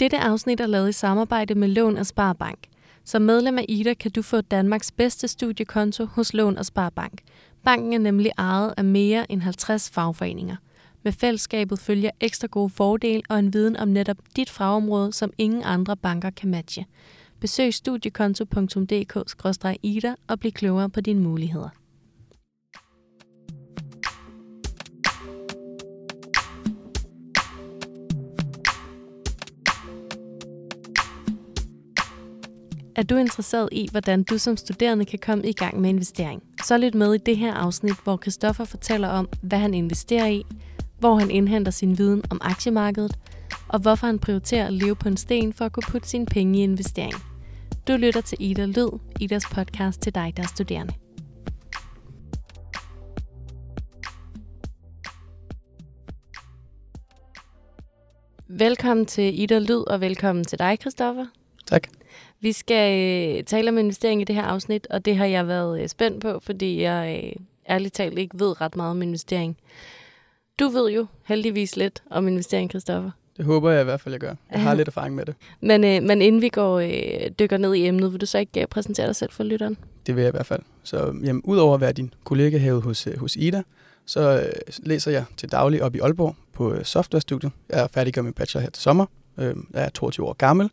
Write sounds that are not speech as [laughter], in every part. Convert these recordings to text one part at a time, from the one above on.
Dette afsnit er lavet i samarbejde med Lån og Sparbank. Som medlem af IDA kan du få Danmarks bedste studiekonto hos Lån og Sparbank. Banken er nemlig ejet af mere end 50 fagforeninger. Med fællesskabet følger ekstra gode fordele og en viden om netop dit fagområde, som ingen andre banker kan matche. Besøg studiekonto.dk-ida og bliv klogere på dine muligheder. Er du interesseret i, hvordan du som studerende kan komme i gang med investering? Så lyt med i det her afsnit, hvor Christoffer fortæller om, hvad han investerer i, hvor han indhenter sin viden om aktiemarkedet, og hvorfor han prioriterer at leve på en sten for at kunne putte sine penge i investering. Du lytter til Ida Lyd, Idas podcast til dig, der er studerende. Velkommen til Ida Lyd, og velkommen til dig, Christoffer. Tak. Vi skal øh, tale om investering i det her afsnit, og det har jeg været øh, spændt på, fordi jeg øh, ærligt talt ikke ved ret meget om investering. Du ved jo heldigvis lidt om investering, Christoffer. Det håber jeg i hvert fald, jeg gør. Jeg har [laughs] lidt erfaring med det. Men, øh, men inden vi går øh, dykker ned i emnet, vil du så ikke øh, præsentere dig selv for lytteren? Det vil jeg i hvert fald. Så jamen, udover at være din kollega herude hos, øh, hos Ida, så øh, læser jeg til daglig op i Aalborg på øh, softwarestudiet. Jeg er færdig med min bachelor her til sommer. Øh, jeg er 22 år gammel.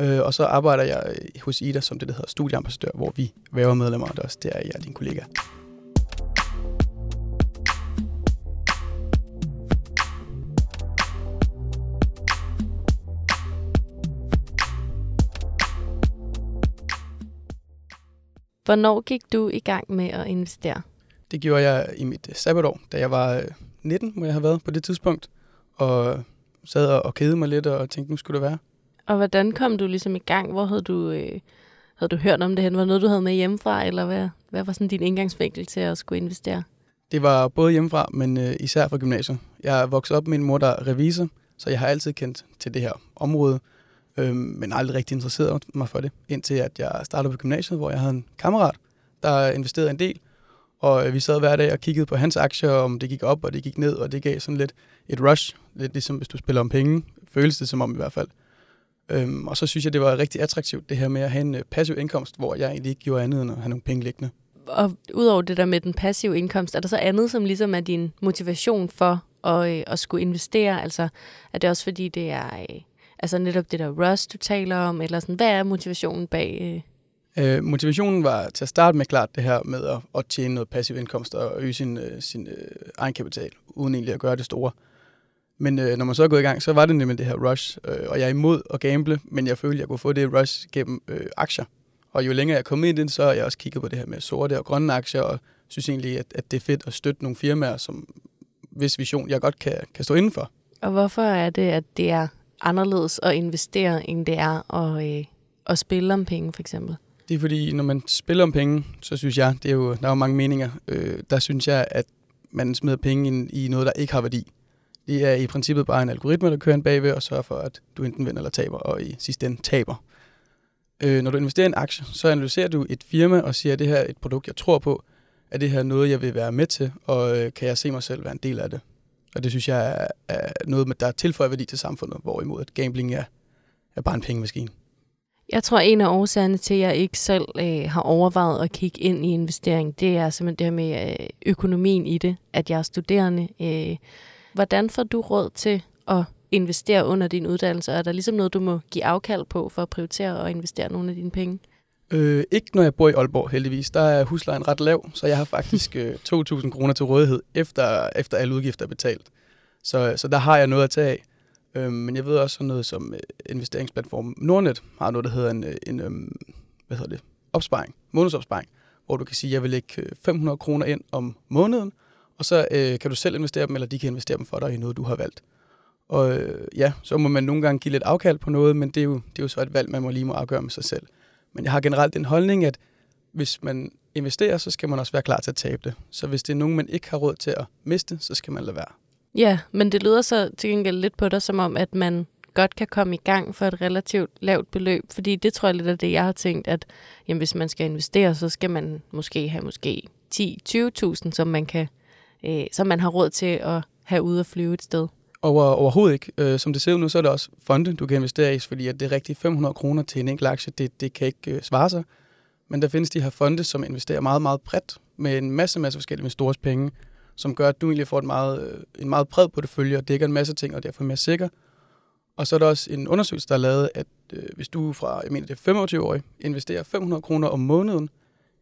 Øh, og så arbejder jeg øh, hos Ida som det, der hedder studieambassadør, hvor vi væver medlemmer, og det er også der, jeg er din kollega. Hvornår gik du i gang med at investere? Det gjorde jeg i mit øh, sabbatår, da jeg var 19, øh, må jeg have været på det tidspunkt, og sad og kedede mig lidt og tænkte, nu skulle det være. Og hvordan kom du ligesom i gang? Hvor havde du, øh, havde du hørt om det hen? Var det noget, du havde med hjemmefra, eller hvad, hvad var sådan din indgangsvinkel til at skulle investere? Det var både hjemmefra, men øh, især fra gymnasiet. Jeg er vokset op med en mor, der er revisor, så jeg har altid kendt til det her område, øh, men aldrig rigtig interesseret mig for det, indtil at jeg startede på gymnasiet, hvor jeg havde en kammerat, der investerede en del, og øh, vi sad hver dag og kiggede på hans aktier, om det gik op, og det gik ned, og det gav sådan lidt et rush, lidt ligesom hvis du spiller om penge, føles det som om i hvert fald. Øhm, og så synes jeg, det var rigtig attraktivt, det her med at have en øh, passiv indkomst, hvor jeg egentlig ikke gjorde andet end at have nogle penge liggende. Og udover det der med den passive indkomst, er der så andet, som ligesom er din motivation for at, øh, at skulle investere? Altså er det også fordi, det er øh, altså netop det der rush, du taler om, eller sådan, hvad er motivationen bag? Øh? Øh, motivationen var til at starte med klart det her med at, at tjene noget passiv indkomst og øge sin, øh, sin øh, egenkapital, uden egentlig at gøre det store. Men øh, når man så er gået i gang, så var det nemlig det her rush, øh, og jeg er imod at gamble, men jeg følte, at jeg kunne få det rush gennem øh, aktier. Og jo længere jeg kom ind i det, så har jeg også kigget på det her med sorte og grønne aktier, og synes egentlig, at, at det er fedt at støtte nogle firmaer, som hvis vision jeg godt kan, kan stå indenfor. Og hvorfor er det, at det er anderledes at investere, end det er at, øh, at spille om penge, for eksempel? Det er fordi, når man spiller om penge, så synes jeg, det er jo, der er jo mange meninger, øh, der synes jeg, at man smider penge ind i noget, der ikke har værdi. Det er i princippet bare en algoritme, der kører en bagved og sørger for, at du enten vinder eller taber, og i sidste ende taber. Øh, når du investerer i en aktie, så analyserer du et firma og siger, at det her er et produkt, jeg tror på. Er det her noget, jeg vil være med til, og øh, kan jeg se mig selv være en del af det? Og det synes jeg er, er noget, der tilføjer værdi til samfundet, hvorimod at gambling er, er bare en pengemaskine. Jeg tror, en af årsagerne til, at jeg ikke selv øh, har overvejet at kigge ind i investering, det er simpelthen det her med øh, økonomien i det. At jeg er studerende, øh, Hvordan får du råd til at investere under din uddannelse? Er der ligesom noget, du må give afkald på for at prioritere og investere nogle af dine penge? Øh, ikke når jeg bor i Aalborg, heldigvis. Der er huslejen ret lav, så jeg har faktisk øh, [laughs] 2.000 kroner til rådighed, efter, efter alle udgifter er betalt. Så, så der har jeg noget at tage af. Øh, men jeg ved også sådan noget som øh, investeringsplatform Nordnet har noget, der hedder en, en øh, hvad hedder det, opsparing, månedsopsparing, hvor du kan sige, at jeg vil lægge 500 øh, kroner ind om måneden, og så øh, kan du selv investere dem, eller de kan investere dem for dig i noget, du har valgt. Og øh, ja, så må man nogle gange give lidt afkald på noget, men det er, jo, det er jo så et valg, man må lige må afgøre med sig selv. Men jeg har generelt den holdning, at hvis man investerer, så skal man også være klar til at tabe det. Så hvis det er nogen, man ikke har råd til at miste, så skal man lade være. Ja, men det lyder så til gengæld lidt på dig, som om, at man godt kan komme i gang for et relativt lavt beløb. Fordi det tror jeg lidt af det, jeg har tænkt, at jamen, hvis man skal investere, så skal man måske have måske 10-20.000, som man kan øh, som man har råd til at have ude og flyve et sted. Over, overhovedet ikke. Øh, som det ser ud nu, så er det også fonde, du kan investere i, fordi at det er rigtigt 500 kroner til en enkelt aktie, det, det kan ikke øh, svare sig. Men der findes de her fonde, som investerer meget, meget bredt med en masse, masse forskellige investorers penge, som gør, at du egentlig får et meget, øh, en meget bred portefølje og dækker en masse ting, og derfor er mere sikker. Og så er der også en undersøgelse, der er lavet, at øh, hvis du fra, jeg mener det er 25 år, investerer 500 kroner om måneden,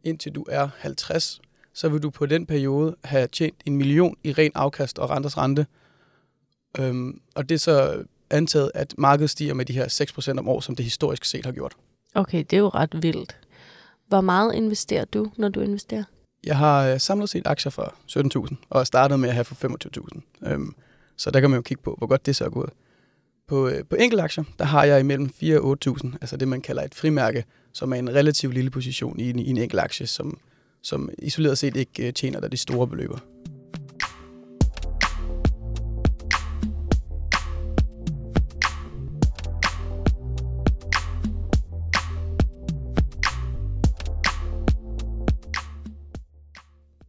indtil du er 50, så vil du på den periode have tjent en million i ren afkast og renters rente. Øhm, og det er så antaget, at markedet stiger med de her 6% om år, som det historisk set har gjort. Okay, det er jo ret vildt. Hvor meget investerer du, når du investerer? Jeg har øh, samlet set aktier for 17.000, og startet med at have for 25.000. Øhm, så der kan man jo kigge på, hvor godt det så er gået. På, øh, på enkeltaktier, der har jeg imellem 4 og 8.000, altså det man kalder et frimærke, som er en relativt lille position i en, i en enkelt aktie, som, som isoleret set ikke øh, tjener dig de store beløber.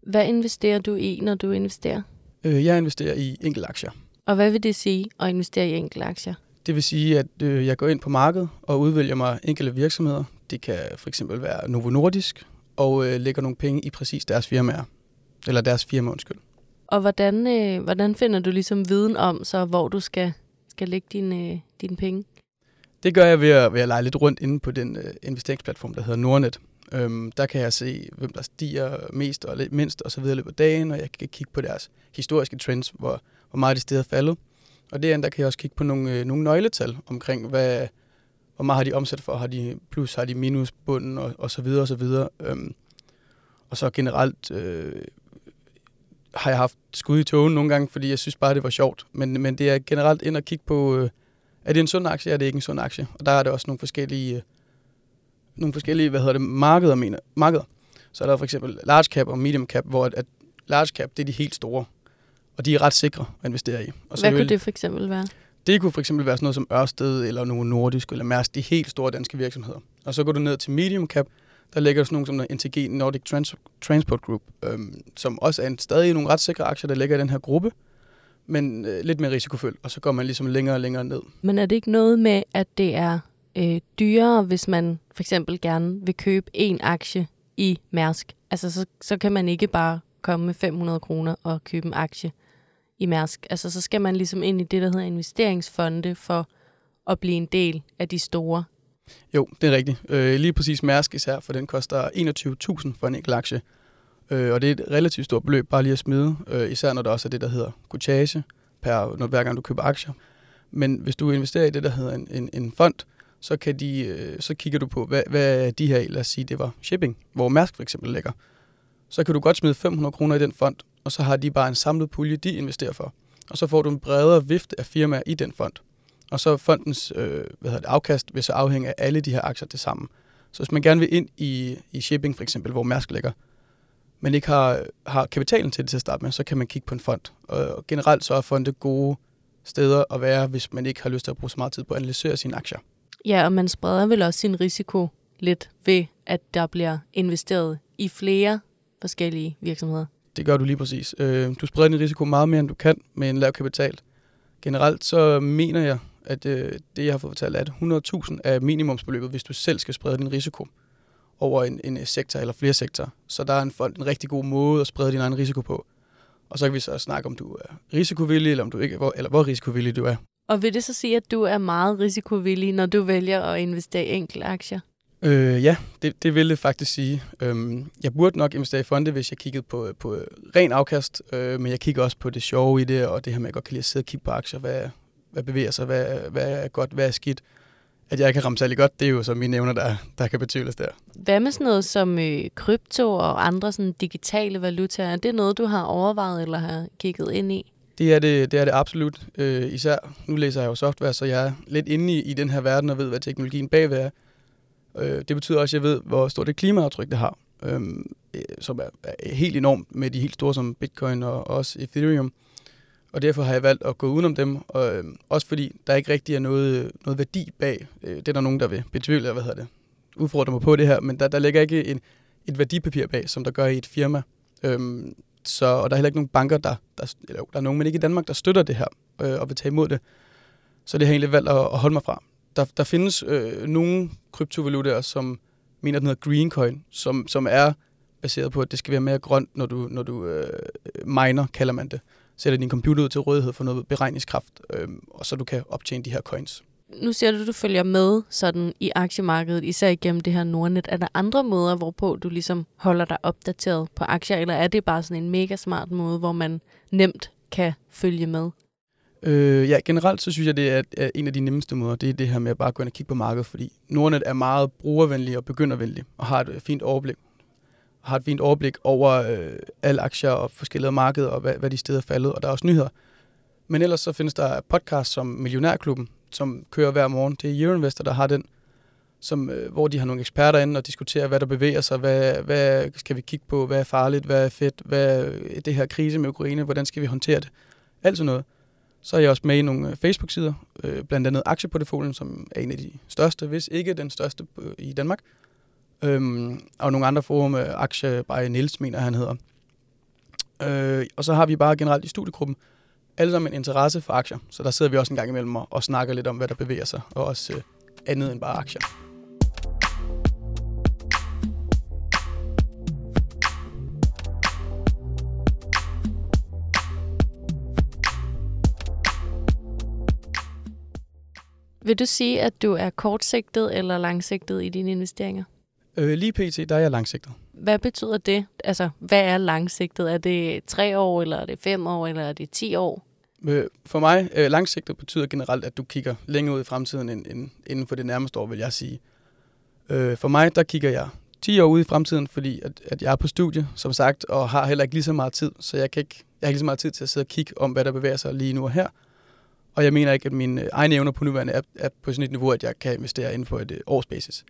Hvad investerer du i, når du investerer? Øh, jeg investerer i enkeltaktier. Og hvad vil det sige at investere i enkelte aktier? Det vil sige, at øh, jeg går ind på markedet og udvælger mig enkelte virksomheder. Det kan for eksempel være Novo Nordisk, og øh, lægger nogle penge i præcis deres firmaer. Eller deres firma, undskyld. Og hvordan, øh, hvordan finder du ligesom viden om, så hvor du skal, skal lægge dine, øh, dine penge? Det gør jeg ved at, ved at lege lidt rundt inde på den øh, investeringsplatform, der hedder Nordnet. Øhm, der kan jeg se, hvem der stiger mest og mindst og så videre på dagen, og jeg kan kigge på deres historiske trends, hvor, hvor meget de steder er faldet. Og det der kan jeg også kigge på nogle, øh, nogle nøgletal omkring, hvad, hvor meget har de omsat for, har de plus, har de minus bunden og, og så videre og så videre. Øhm, og så generelt øh, har jeg haft skud i togen nogle gange, fordi jeg synes bare, det var sjovt. Men, men det er generelt ind og kigge på, øh, er det en sund aktie, er det ikke en sund aktie? Og der er det også nogle forskellige, øh, nogle forskellige hvad hedder det, markeder, mener, markeder. Så er der for eksempel large cap og medium cap, hvor at, at large cap, det er de helt store. Og de er ret sikre at investere i. Og så Hvad kunne det for eksempel være? Det kunne for eksempel være sådan noget som Ørsted, eller Novo Nordisk, eller Mærsk, de helt store danske virksomheder. Og så går du ned til medium cap, der ligger sådan nogle som NTG, Nordic Trans- Transport Group, øhm, som også er en, stadig nogle ret sikre aktier, der ligger i den her gruppe, men øh, lidt mere risikofyldt, og så går man ligesom længere og længere ned. Men er det ikke noget med, at det er øh, dyrere, hvis man for eksempel gerne vil købe en aktie i Mærsk? Altså, så, så kan man ikke bare komme med 500 kroner og købe en aktie i Mærsk. Altså, så skal man ligesom ind i det, der hedder investeringsfonde for at blive en del af de store. Jo, det er rigtigt. Øh, lige præcis Mærsk især, for den koster 21.000 for en enkelt aktie. Øh, og det er et relativt stort beløb bare lige at smide, øh, især når der også er det, der hedder kutage, per, når, hver gang du køber aktier. Men hvis du investerer i det, der hedder en, en, en fond, så, kan de, øh, så kigger du på, hvad, hvad er de her, lad os sige, det var shipping, hvor Mærsk for eksempel ligger. Så kan du godt smide 500 kroner i den fond, og så har de bare en samlet pulje, de investerer for. Og så får du en bredere vifte af firmaer i den fond. Og så fondens øh, hvad hedder det, afkast vil så afhænge af alle de her aktier til sammen. Så hvis man gerne vil ind i, i shipping for eksempel, hvor Mærsk ligger, men ikke har, har kapitalen til det til at starte med, så kan man kigge på en fond. Og generelt så er fonde gode steder at være, hvis man ikke har lyst til at bruge så meget tid på at analysere sine aktier. Ja, og man spreder vel også sin risiko lidt ved, at der bliver investeret i flere forskellige virksomheder. Det gør du lige præcis. Øh, du spreder din risiko meget mere, end du kan med en lav kapital. Generelt så mener jeg, at øh, det, jeg har fået fortalt, er, at 100.000 er minimumsbeløbet, hvis du selv skal sprede din risiko over en, en øh, sektor eller flere sektorer. Så der er en, fond, en rigtig god måde at sprede din egen risiko på. Og så kan vi så snakke, om du er risikovillig, eller, om du ikke, hvor, eller hvor risikovillig du er. Og vil det så sige, at du er meget risikovillig, når du vælger at investere i enkelte aktier? Øh, ja, det, det vil det faktisk sige. Øhm, jeg burde nok investere i fonde, hvis jeg kiggede på, på ren afkast, øh, men jeg kigger også på det sjove i det, og det her med, at jeg godt kan lide at sidde og kigge på aktier. Hvad, hvad bevæger sig? Hvad, hvad er godt? Hvad er skidt? At jeg kan ramme særlig godt, det er jo så mine evner, der, der kan betydes der. Hvad med sådan noget som øh, krypto og andre sådan digitale valutaer? Er det noget, du har overvejet eller har kigget ind i? Det er det, det, er det absolut. Øh, især, nu læser jeg jo software, så jeg er lidt inde i, i den her verden og ved, hvad teknologien bagved er. Øh, det betyder også, at jeg ved, hvor stort det klimaaftryk det har, øhm, øh, som er, er helt enormt med de helt store som Bitcoin og også Ethereum. Og derfor har jeg valgt at gå udenom dem, og, øh, også fordi der ikke rigtig er noget, noget værdi bag. Øh, det er der nogen, der vil betvivle, hvad hedder det, udfordre mig på det her, men der, der ligger ikke en, et værdipapir bag, som der gør i et firma. Øhm, Så, og der er heller ikke nogen banker, der, der, eller, der er nogen, men ikke i Danmark, der støtter det her øh, og vil tage imod det. Så det har jeg egentlig valgt at, at holde mig fra. Der, der findes øh, nogle kryptovalutaer, som mener, den hedder Greencoin, som, som er baseret på, at det skal være mere grønt, når du, når du øh, miner, kalder man det. Sætter din computer ud til rådighed for noget beregningskraft, øh, og så du kan optjene de her coins. Nu siger du, at du følger med sådan i aktiemarkedet, især igennem det her Nordnet. Er der andre måder, hvorpå du ligesom holder dig opdateret på aktier, eller er det bare sådan en mega smart måde, hvor man nemt kan følge med? Øh, ja, generelt så synes jeg, det er, en af de nemmeste måder, det er det her med at bare gå ind og kigge på markedet, fordi Nordnet er meget brugervenlig og begyndervenlig, og har et fint overblik har et fint overblik over øh, alle aktier og forskellige markeder, og hvad, hvad de steder er faldet, og der er også nyheder. Men ellers så findes der podcast som Millionærklubben, som kører hver morgen. Det er Euroinvestor, der har den, som, øh, hvor de har nogle eksperter inde og diskuterer, hvad der bevæger sig, hvad, hvad skal vi kigge på, hvad er farligt, hvad er fedt, hvad er det her krise med Ukraine, hvordan skal vi håndtere det. Alt sådan noget. Så er jeg også med i nogle øh, Facebook-sider, øh, blandt andet Aktieportefolien, som er en af de største, hvis ikke den største øh, i Danmark. Øhm, og nogle andre forum, øh, Aktie by Niels, mener han hedder. Øh, og så har vi bare generelt i studiegruppen alle sammen en interesse for aktier. Så der sidder vi også en gang imellem og, og snakker lidt om, hvad der bevæger sig, og også øh, andet end bare aktier. Vil du sige, at du er kortsigtet eller langsigtet i dine investeringer? Øh, lige pt, der er jeg langsigtet. Hvad betyder det? Altså, hvad er langsigtet? Er det tre år, eller er det fem år, eller er det ti år? Øh, for mig, øh, langsigtet betyder generelt, at du kigger længere ud i fremtiden end, end inden for det nærmeste år, vil jeg sige. Øh, for mig, der kigger jeg 10 år ud i fremtiden, fordi at, at jeg er på studie, som sagt, og har heller ikke lige så meget tid, så jeg, kan ikke, jeg har ikke lige så meget tid til at sidde og kigge om, hvad der bevæger sig lige nu og her. Og jeg mener ikke, at mine egne evner på nuværende er, er på sådan et niveau, at jeg kan investere inden for et øh, års basis.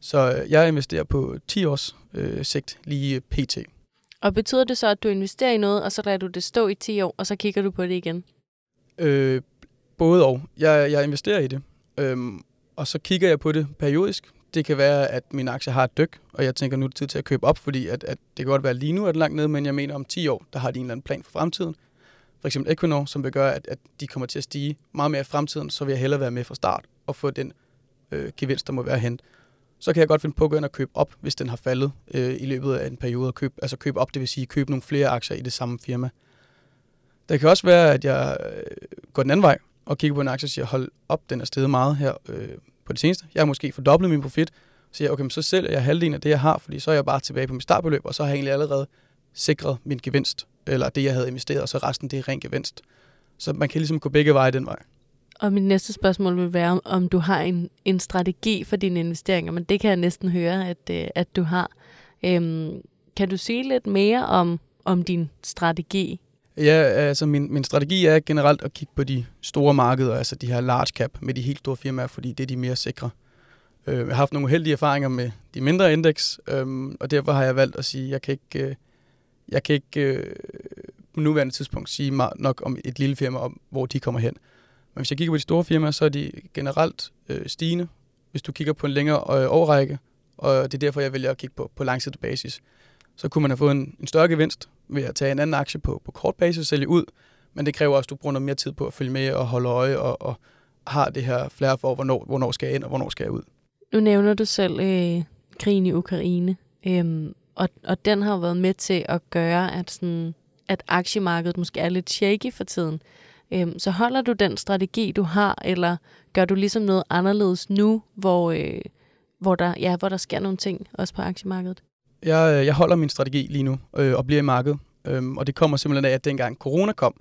Så øh, jeg investerer på 10 års øh, sigt lige pt. Og betyder det så, at du investerer i noget, og så lader du det stå i 10 år, og så kigger du på det igen? Øh, både og. Jeg, jeg investerer i det, øhm, og så kigger jeg på det periodisk. Det kan være, at min aktie har et dyk, og jeg tænker, nu er det tid til at købe op, fordi at, at det kan godt være lige nu, at det langt nede, men jeg mener om 10 år, der har de en eller anden plan for fremtiden. For eksempel Equinor, som vil gøre, at, at de kommer til at stige meget mere i fremtiden, så vil jeg hellere være med fra start og få den øh, gevinst, der må være hent så kan jeg godt finde på at gå ind og købe op, hvis den har faldet øh, i løbet af en periode. At købe, altså købe op, det vil sige købe nogle flere aktier i det samme firma. Det kan også være, at jeg øh, går den anden vej og kigger på en aktie og siger, hold op, den er steget meget her øh, på det seneste. Jeg har måske fordoblet min profit. Så siger jeg, okay, så sælger jeg halvdelen af det, jeg har, fordi så er jeg bare tilbage på mit startbeløb, og så har jeg egentlig allerede sikret min gevinst, eller det, jeg havde investeret, og så resten, det er ren gevinst. Så man kan ligesom gå begge veje den vej. Og mit næste spørgsmål vil være, om du har en, en strategi for dine investeringer, men det kan jeg næsten høre, at, øh, at du har. Øhm, kan du sige lidt mere om, om din strategi? Ja, altså min, min strategi er generelt at kigge på de store markeder, altså de her large cap med de helt store firmaer, fordi det er de mere sikre. Øh, jeg har haft nogle uheldige erfaringer med de mindre indeks, øhm, og derfor har jeg valgt at sige, at jeg kan ikke, øh, jeg kan ikke øh, på nuværende tidspunkt sige nok om et lille firma, om hvor de kommer hen. Men hvis jeg kigger på de store firmaer, så er de generelt øh, stigende, hvis du kigger på en længere øh, overrække, og det er derfor, jeg vælger at kigge på, på langsigtet basis. Så kunne man have fået en, en større gevinst ved at tage en anden aktie på, på kort basis og sælge ud, men det kræver også, at du bruger noget mere tid på at følge med og holde øje og, og har det her flere for, hvornår, hvornår skal jeg ind og hvornår skal jeg ud. Nu nævner du selv øh, krigen i Ukraine, øhm, og, og den har været med til at gøre, at, sådan, at aktiemarkedet måske er lidt shaky for tiden. Øhm, så holder du den strategi, du har, eller gør du ligesom noget anderledes nu, hvor, øh, hvor, der, ja, hvor der sker nogle ting, også på aktiemarkedet? Jeg, øh, jeg holder min strategi lige nu øh, og bliver i markedet. Øhm, og det kommer simpelthen af, at dengang corona kom,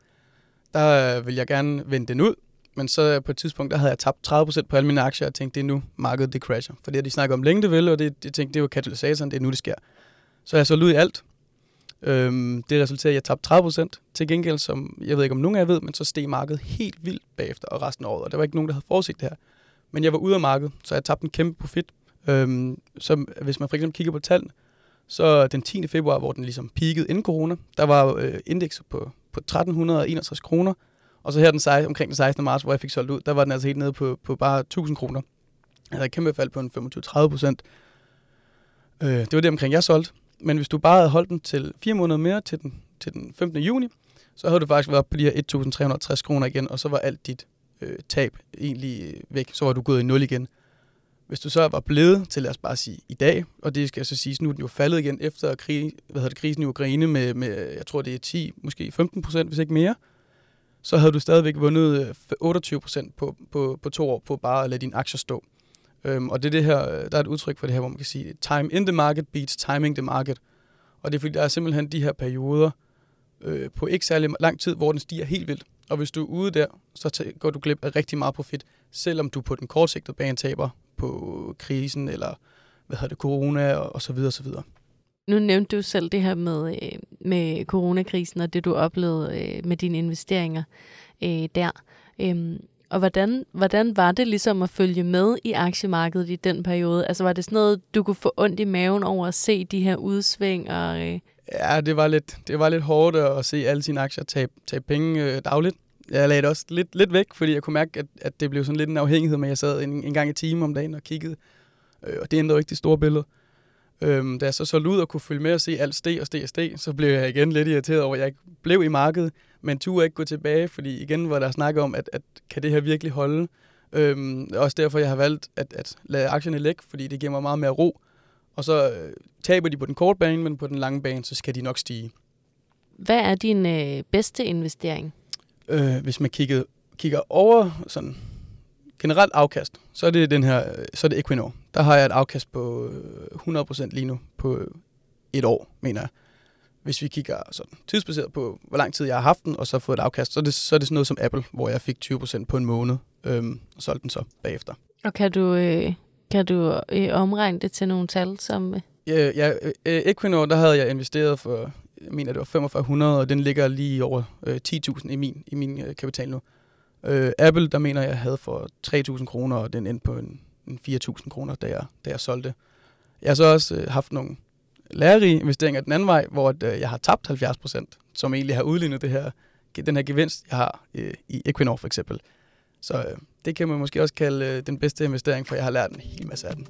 der øh, vil jeg gerne vende den ud. Men så på et tidspunkt, der havde jeg tabt 30% på alle mine aktier, og tænkte, det er nu markedet det crasher. For det har de snakket om længe, det vil, og det, jeg tænkte, det var katalysatoren, det er nu, det sker. Så jeg så ud i alt, Øhm, det resulterede i, at jeg tabte 30% Til gengæld, som jeg ved ikke, om nogen af jer ved, men så steg markedet helt vildt bagefter og resten af året. Og der var ikke nogen, der havde forudset det her. Men jeg var ude af markedet, så jeg tabte en kæmpe profit. Øhm, så hvis man for eksempel kigger på tallene, så den 10. februar, hvor den ligesom peakede inden corona, der var øh, indekset på, på 1361 kroner. Og så her den 16, omkring den 16. marts, hvor jeg fik solgt ud, der var den altså helt nede på, på bare 1000 kroner. Jeg havde et kæmpe fald på en 25-30 procent. Øh, det var det omkring, jeg solgte. Men hvis du bare havde holdt den til fire måneder mere til den, til den 15. juni, så havde du faktisk været på de her 1.360 kroner igen, og så var alt dit øh, tab egentlig øh, væk. Så var du gået i nul igen. Hvis du så var blevet til, lad os bare sige, i dag, og det skal jeg så sige, nu er den jo faldet igen efter krig, hvad hedder det, krisen i Ukraine med, med, jeg tror det er 10, måske 15 procent, hvis ikke mere, så havde du stadigvæk vundet øh, 28 procent på, på, på to år på bare at lade dine aktier stå. Øhm, og det er det her, øh, der er et udtryk for det her, hvor man kan sige, time in the market beats timing the market. Og det er fordi, der er simpelthen de her perioder øh, på ikke særlig lang tid, hvor den stiger helt vildt. Og hvis du er ude der, så går du glip af rigtig meget profit, selvom du på den kortsigtede bane taber på krisen, eller hvad hedder det, corona, og, og så videre, og så videre. Nu nævnte du selv det her med, øh, med coronakrisen, og det du oplevede øh, med dine investeringer øh, der. Øhm, og hvordan, hvordan var det ligesom at følge med i aktiemarkedet i den periode? Altså var det sådan noget, du kunne få ondt i maven over at se de her udsving? Og, øh... Ja, det var, lidt, det var lidt hårdt at se alle sine aktier tabe, tabe penge øh, dagligt. Jeg lagde det også lidt, lidt væk, fordi jeg kunne mærke, at, at det blev sådan lidt en afhængighed med, at jeg sad en, en gang i timen om dagen og kiggede. Øh, og det ændrede jo ikke det store billede. Øhm, da jeg så solgte ud og kunne følge med og se alt steg og steg og steg, så blev jeg igen lidt irriteret over, at jeg ikke blev i markedet, men turde ikke gå tilbage, fordi igen var der snak om, at, at kan det her virkelig holde? Øhm, også derfor, jeg har valgt at, at lade aktierne lægge, fordi det giver mig meget mere ro. Og så øh, taber de på den korte bane, men på den lange bane, så skal de nok stige. Hvad er din øh, bedste investering? Øh, hvis man kigger, kigger over sådan generelt afkast, så er det den her, så er det Equinor. Der har jeg et afkast på 100% øh, lige nu på et år, mener jeg. Hvis vi kigger sådan tidsbaseret på, hvor lang tid jeg har haft den, og så fået et afkast, så er det, så er det sådan noget som Apple, hvor jeg fik 20% på en måned, øhm, og solgte den så bagefter. Og kan du, øh, kan du øh, omregne det til nogle tal, som... Øh... Ja, ja øh, Equinor, der havde jeg investeret for, jeg mener det var 4500, og den ligger lige over øh, 10.000 i min, i min øh, kapital nu. Øh, Apple, der mener jeg havde for 3.000 kroner, og den endte på en, en 4.000 kroner, da jeg, da jeg solgte. Jeg har så også øh, haft nogle lærerige investeringer den anden vej, hvor at, øh, jeg har tabt 70 procent, som egentlig har udlignet det her, den her gevinst, jeg har øh, i Equinor for eksempel. Så øh, det kan man måske også kalde øh, den bedste investering, for jeg har lært en hel masse af den.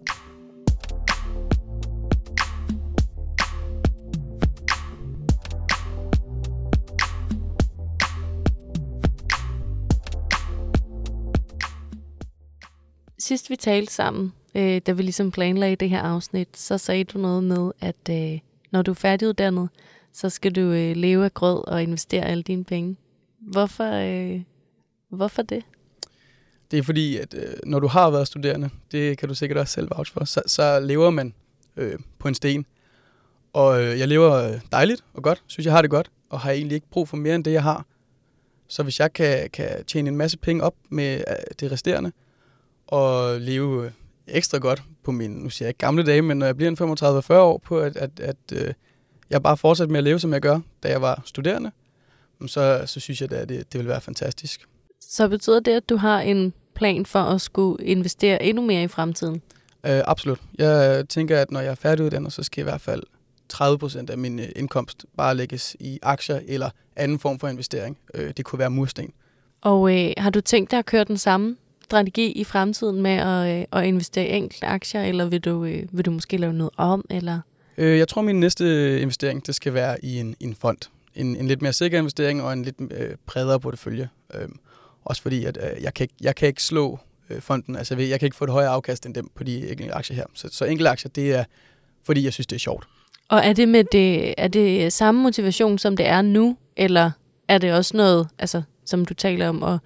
Sidst vi talte sammen, øh, da vi ligesom planlagde det her afsnit, så sagde du noget med, at øh, når du er færdiguddannet, så skal du øh, leve af grød og investere alle dine penge. Hvorfor, øh, hvorfor det? Det er fordi, at øh, når du har været studerende, det kan du sikkert også selv vouch for, så, så lever man øh, på en sten. Og øh, jeg lever øh, dejligt og godt, synes jeg har det godt, og har egentlig ikke brug for mere end det, jeg har. Så hvis jeg kan, kan tjene en masse penge op med øh, det resterende, og leve øh, ekstra godt på min, nu siger jeg ikke gamle dage, men når jeg bliver en 35-40 år på, at, at, at øh, jeg bare fortsætter med at leve, som jeg gør, da jeg var studerende, så, så synes jeg, at det, det vil være fantastisk. Så betyder det, at du har en plan for at skulle investere endnu mere i fremtiden? Øh, absolut. Jeg tænker, at når jeg er færdiguddannet, så skal i hvert fald 30 procent af min øh, indkomst bare lægges i aktier eller anden form for investering. Øh, det kunne være mursten. Og øh, har du tænkt dig at køre den samme strategi i fremtiden med at, øh, at investere i enkelte aktier, eller vil du, øh, vil du måske lave noget om? Eller? Øh, jeg tror, min næste investering det skal være i en, en fond. En, en lidt mere sikker investering og en lidt øh, bredere portefølje. Øh, også fordi, at øh, jeg, kan ikke, jeg kan ikke slå øh, fonden. Altså, jeg kan ikke få et højere afkast end dem på de enkelte aktier her. Så, så enkelte aktier, det er, fordi jeg synes, det er sjovt. Og er det med det, er det samme motivation, som det er nu, eller er det også noget, altså, som du taler om, at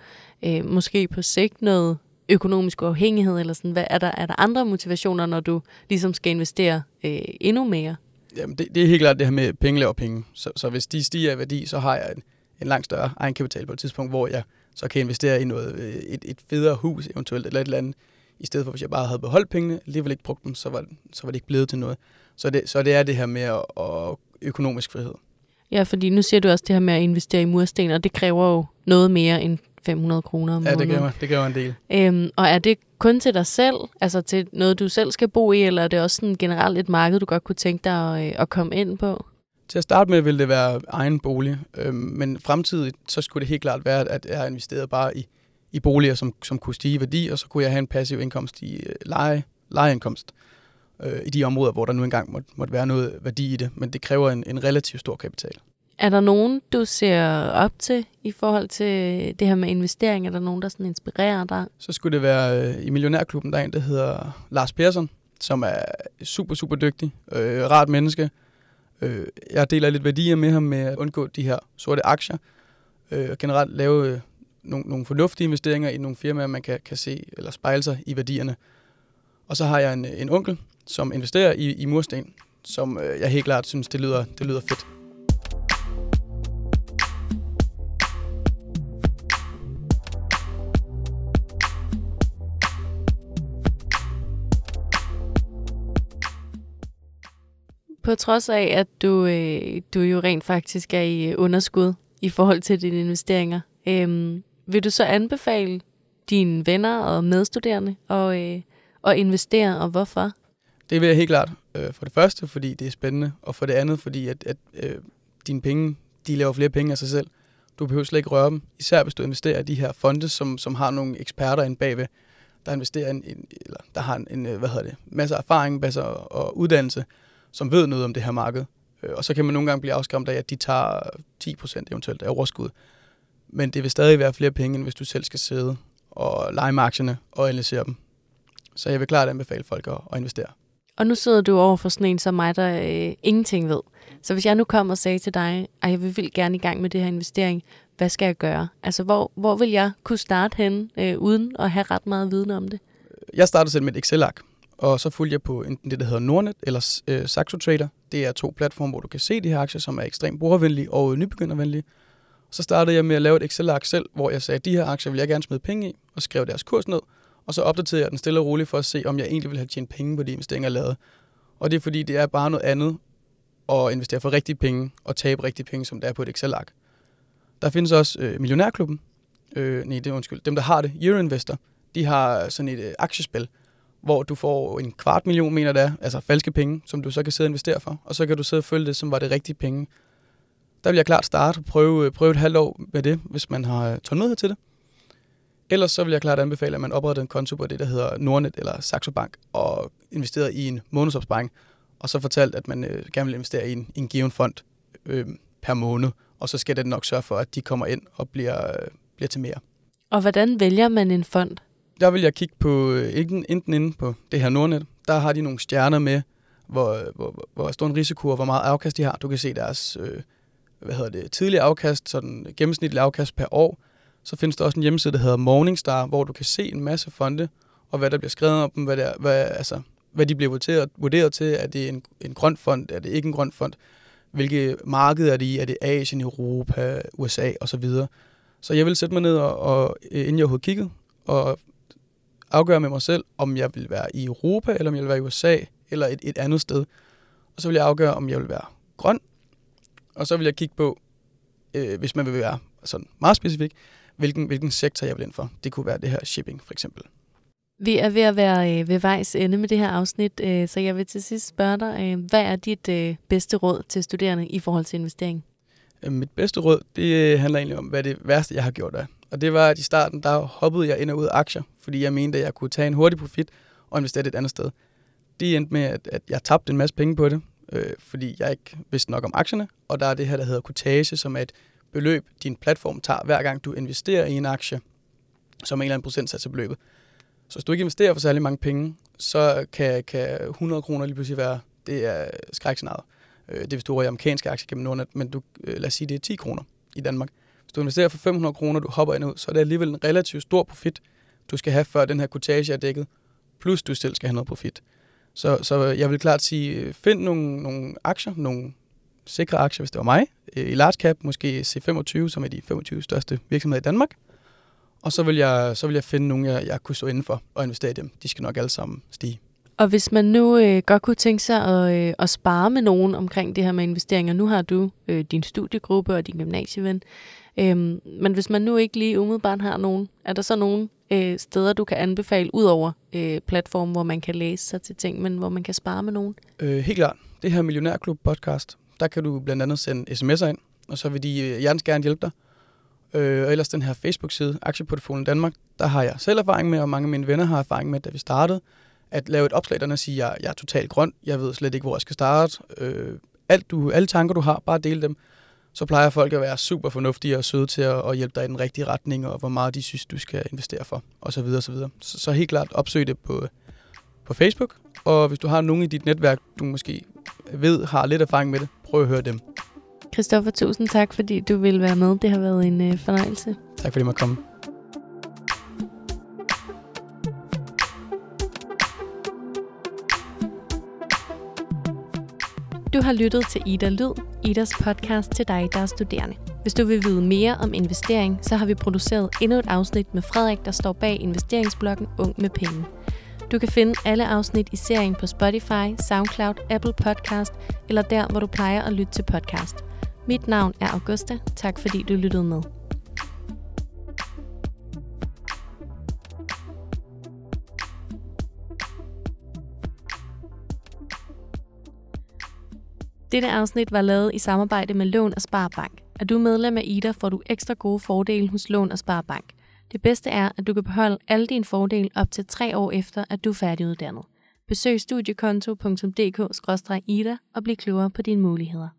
øh, måske på sigt noget økonomisk uafhængighed, eller sådan, hvad, er, der, er der andre motivationer, når du ligesom skal investere øh, endnu mere? Jamen, det, det er helt klart det her med penge laver penge. Så, så hvis de stiger i værdi, så har jeg en, en langt større egenkapital på et tidspunkt, hvor jeg så kan investere i noget, øh, et, et federe hus eventuelt, eller et eller andet, i stedet for, hvis jeg bare havde beholdt pengene, alligevel ikke brugt dem, så var, så var det ikke blevet til noget. Så det, så det er det her med at, at økonomisk frihed. Ja, fordi nu siger du også det her med at investere i mursten, og det kræver jo noget mere end 500 kroner om måneden. Ja, det gør, det gør en del. Øhm, og er det kun til dig selv, altså til noget, du selv skal bo i, eller er det også sådan generelt et marked, du godt kunne tænke dig at, øh, at komme ind på? Til at starte med vil det være egen bolig, øhm, men fremtidigt så skulle det helt klart være, at jeg investeret bare i, i boliger, som, som kunne stige i værdi, og så kunne jeg have en passiv indkomst i øh, leje, lejeindkomst øh, i de områder, hvor der nu engang måtte, måtte være noget værdi i det, men det kræver en, en relativt stor kapital. Er der nogen, du ser op til i forhold til det her med investering? Er der nogen, der sådan inspirerer dig? Så skulle det være øh, i Millionærklubben, der er en, der hedder Lars Persson, som er super, super dygtig, øh, rart menneske. Øh, jeg deler lidt værdier med ham med at undgå de her sorte aktier, øh, og generelt lave øh, nogle, nogle fornuftige investeringer i nogle firmaer, man kan, kan se eller spejle sig i værdierne. Og så har jeg en, en onkel, som investerer i, i mursten, som øh, jeg helt klart synes, det lyder, det lyder fedt. På trods af, at du, øh, du jo rent faktisk er i underskud i forhold til dine investeringer, øh, vil du så anbefale dine venner og medstuderende at, øh, at investere, og hvorfor? Det vil jeg helt klart. Øh, for det første, fordi det er spændende, og for det andet, fordi at, at øh, dine penge, de laver flere penge af sig selv. Du behøver slet ikke røre dem, især hvis du investerer i de her fonde, som, som har nogle eksperter inde bagved, der investerer en, en eller der har en, en, øh, hvad hedder det, masse erfaring, masser og uddannelse, som ved noget om det her marked. Øh, og så kan man nogle gange blive afskræmt af, at de tager 10% eventuelt af overskud. Men det vil stadig være flere penge, end hvis du selv skal sidde og lege med aktierne og analysere dem. Så jeg vil klart anbefale folk at, at investere. Og nu sidder du over for sådan en som mig, der øh, ingenting ved. Så hvis jeg nu kom og sagde til dig, at jeg vil gerne i gang med det her investering, hvad skal jeg gøre? Altså, hvor, hvor vil jeg kunne starte hen, øh, uden at have ret meget viden om det? Jeg startede selv med et Excel-ark, og så fulgte jeg på enten det, der hedder Nordnet eller øh, Saxo Trader. Det er to platforme, hvor du kan se de her aktier, som er ekstremt brugervenlige og nybegyndervenlige. Så startede jeg med at lave et Excel-ark selv, hvor jeg sagde, at de her aktier vil jeg gerne smide penge i, og skrev deres kurs ned. Og så opdaterede jeg den stille og roligt for at se, om jeg egentlig vil have tjent penge på de investeringer, jeg lavede. Og det er fordi, det er bare noget andet at investere for rigtige penge og tabe rigtige penge, som det er på et Excel-ark. Der findes også øh, Millionærklubben. Øh, nej, det er undskyld. Dem, der har det, Euroinvestor, de har sådan et øh, aktiespil, hvor du får en kvart million, mener det er, altså falske penge, som du så kan sidde og investere for. Og så kan du sidde og følge det, som var det rigtige penge. Der vil jeg klart starte og prøve, prøve et halvt år med det, hvis man har øh, tålmodighed til det. Ellers så vil jeg klart anbefale, at man opretter en konto på det, der hedder Nordnet eller Saxo Bank, og investerer i en månedsopsparing, og så fortalt, at man øh, gerne vil investere i en, en given fond øh, per måned, og så skal den nok sørge for, at de kommer ind og bliver, øh, bliver til mere. Og hvordan vælger man en fond? Der vil jeg kigge på, øh, enten, enten inde på det her Nordnet, der har de nogle stjerner med, øh, hvor, hvor, hvor stor en risiko og hvor meget afkast de har. Du kan se deres øh, hvad hedder det, tidlige afkast, sådan gennemsnitlig afkast per år, så findes der også en hjemmeside, der hedder Morningstar, hvor du kan se en masse fonde, og hvad der bliver skrevet om dem, hvad, der, hvad, altså, hvad de bliver vurderet, vurderet til. Er det en, en grøn fond? Er det ikke en grøn fond? Hvilke markeder er det i? Er det Asien, Europa, USA osv.? Så, så jeg vil sætte mig ned, og, og øh, inden jeg overhovedet kiggede, og afgøre med mig selv, om jeg vil være i Europa, eller om jeg vil være i USA, eller et, et andet sted. Og så vil jeg afgøre, om jeg vil være grøn, og så vil jeg kigge på, øh, hvis man vil være sådan meget specifik, hvilken, hvilken sektor jeg vil ind for. Det kunne være det her shipping, for eksempel. Vi er ved at være øh, ved vejs ende med det her afsnit, øh, så jeg vil til sidst spørge dig, øh, hvad er dit øh, bedste råd til studerende i forhold til investering? Øh, mit bedste råd, det handler egentlig om, hvad det værste, jeg har gjort er. Og det var, at i starten, der hoppede jeg ind og ud af aktier, fordi jeg mente, at jeg kunne tage en hurtig profit og investere det et andet sted. Det endte med, at, at jeg tabte en masse penge på det, øh, fordi jeg ikke vidste nok om aktierne, og der er det her, der hedder kutage, som er et beløb, din platform tager, hver gang du investerer i en aktie, som er en eller anden procentsats af beløbet. Så hvis du ikke investerer for særlig mange penge, så kan, kan 100 kroner lige pludselig være, det er skrækscenariet. Øh, det er hvis du er i amerikanske aktier gennem Nordnet, men du, øh, lad os sige, det er 10 kroner i Danmark. Hvis du investerer for 500 kroner, du hopper ind ud, så er det alligevel en relativt stor profit, du skal have, før den her kortage er dækket, plus du selv skal have noget profit. Så, så jeg vil klart sige, øh, find nogle, nogle aktier, nogle sikre aktier, hvis det var mig, øh, i large cap, måske C25, som er de 25 største virksomheder i Danmark. Og så vil jeg, så vil jeg finde nogle, jeg, jeg kunne stå indenfor og investere i dem. De skal nok alle sammen stige. Og hvis man nu øh, godt kunne tænke sig at, øh, at spare med nogen omkring det her med investeringer, nu har du øh, din studiegruppe og din gymnasieven, øhm, men hvis man nu ikke lige umiddelbart har nogen, er der så nogen øh, steder, du kan anbefale, ud over øh, platformen, hvor man kan læse sig til ting, men hvor man kan spare med nogen? Øh, helt klart. Det her Millionærklub podcast, der kan du blandt andet sende sms'er ind, og så vil de øh, hjertens gerne hjælpe dig. Øh, og ellers den her Facebook-side, Aktieportfolien Danmark, der har jeg selv erfaring med, og mange af mine venner har erfaring med, da vi startede, at lave et opslag, der siger, at jeg, jeg er totalt grøn, jeg ved slet ikke, hvor jeg skal starte. Øh, alt du, alle tanker, du har, bare del dem så plejer folk at være super fornuftige og søde til at, at hjælpe dig i den rigtige retning, og hvor meget de synes, du skal investere for, og så videre, og så videre. Så, helt klart opsøg det på, på Facebook, og hvis du har nogen i dit netværk, du måske ved har lidt erfaring med det, prøv at høre dem. Christoffer, tusind tak, fordi du vil være med. Det har været en øh, fornøjelse. Tak fordi jeg måtte komme. Du har lyttet til Ida Lyd, Idas podcast til dig, der er studerende. Hvis du vil vide mere om investering, så har vi produceret endnu et afsnit med Frederik, der står bag investeringsbloggen Ung med Penge. Du kan finde alle afsnit i serien på Spotify, SoundCloud, Apple Podcast eller der, hvor du plejer at lytte til podcast. Mit navn er Augusta. Tak fordi du lyttede med. Dette afsnit var lavet i samarbejde med Lån og Sparbank. Er du medlem af IDA, får du ekstra gode fordele hos Lån og Sparbank. Det bedste er, at du kan beholde alle dine fordele op til tre år efter, at du er færdiguddannet. Besøg studiekonto.dk-ida og bliv klogere på dine muligheder.